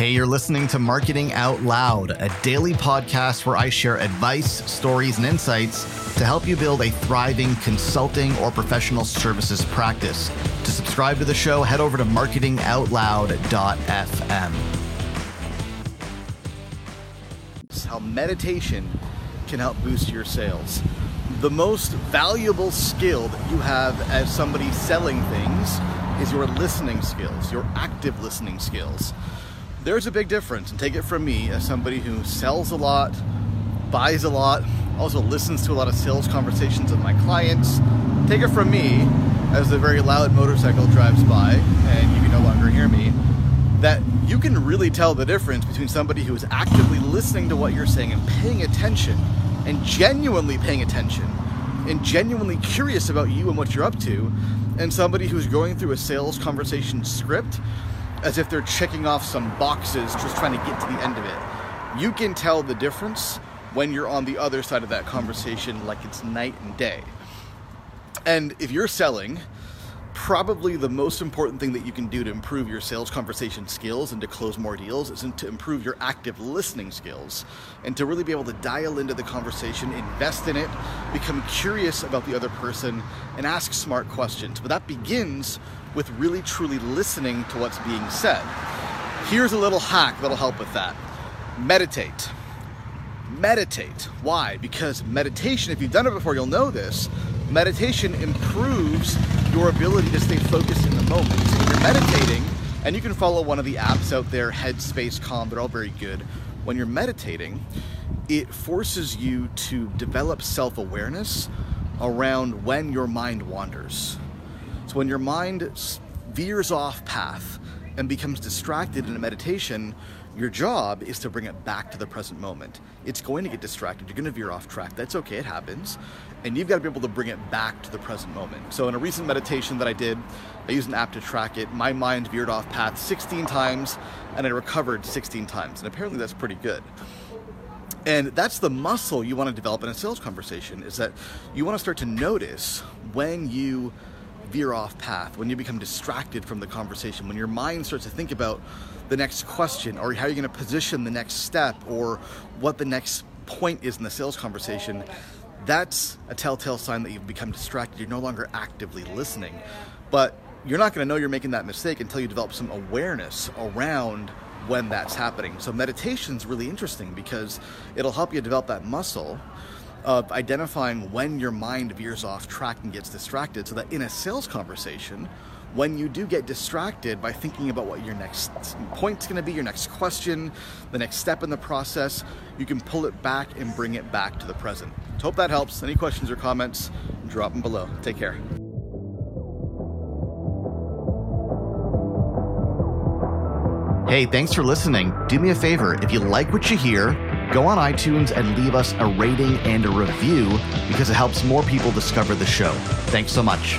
Hey, you're listening to Marketing Out Loud, a daily podcast where I share advice, stories, and insights to help you build a thriving consulting or professional services practice. To subscribe to the show, head over to marketingoutloud.fm. How meditation can help boost your sales. The most valuable skill that you have as somebody selling things is your listening skills, your active listening skills there's a big difference. And take it from me as somebody who sells a lot, buys a lot, also listens to a lot of sales conversations with my clients. Take it from me as the very loud motorcycle drives by and you can no longer hear me. That you can really tell the difference between somebody who is actively listening to what you're saying and paying attention and genuinely paying attention and genuinely curious about you and what you're up to, and somebody who's going through a sales conversation script as if they're checking off some boxes just trying to get to the end of it. You can tell the difference when you're on the other side of that conversation like it's night and day. And if you're selling, probably the most important thing that you can do to improve your sales conversation skills and to close more deals is to improve your active listening skills and to really be able to dial into the conversation, invest in it, become curious about the other person, and ask smart questions. But that begins with really truly listening to what's being said. Here's a little hack that'll help with that meditate. Meditate. Why? Because meditation, if you've done it before, you'll know this. Meditation improves your ability to stay focused in the moment. So you're meditating, and you can follow one of the apps out there, Headspace, Calm, they're all very good. When you're meditating, it forces you to develop self awareness around when your mind wanders. So when your mind veers off path and becomes distracted in a meditation, your job is to bring it back to the present moment. It's going to get distracted. You're going to veer off track. That's okay. It happens. And you've got to be able to bring it back to the present moment. So, in a recent meditation that I did, I used an app to track it. My mind veered off path 16 times and I recovered 16 times. And apparently, that's pretty good. And that's the muscle you want to develop in a sales conversation is that you want to start to notice when you veer off path, when you become distracted from the conversation, when your mind starts to think about the next question or how you're going to position the next step or what the next point is in the sales conversation, that's a telltale sign that you've become distracted. You're no longer actively listening. But you're not going to know you're making that mistake until you develop some awareness around when that's happening. So meditation is really interesting because it'll help you develop that muscle of identifying when your mind veers off track and gets distracted so that in a sales conversation, when you do get distracted by thinking about what your next point's going to be, your next question, the next step in the process, you can pull it back and bring it back to the present. So hope that helps. Any questions or comments, drop them below. Take care. Hey, thanks for listening. Do me a favor, if you like what you hear, go on iTunes and leave us a rating and a review because it helps more people discover the show. Thanks so much.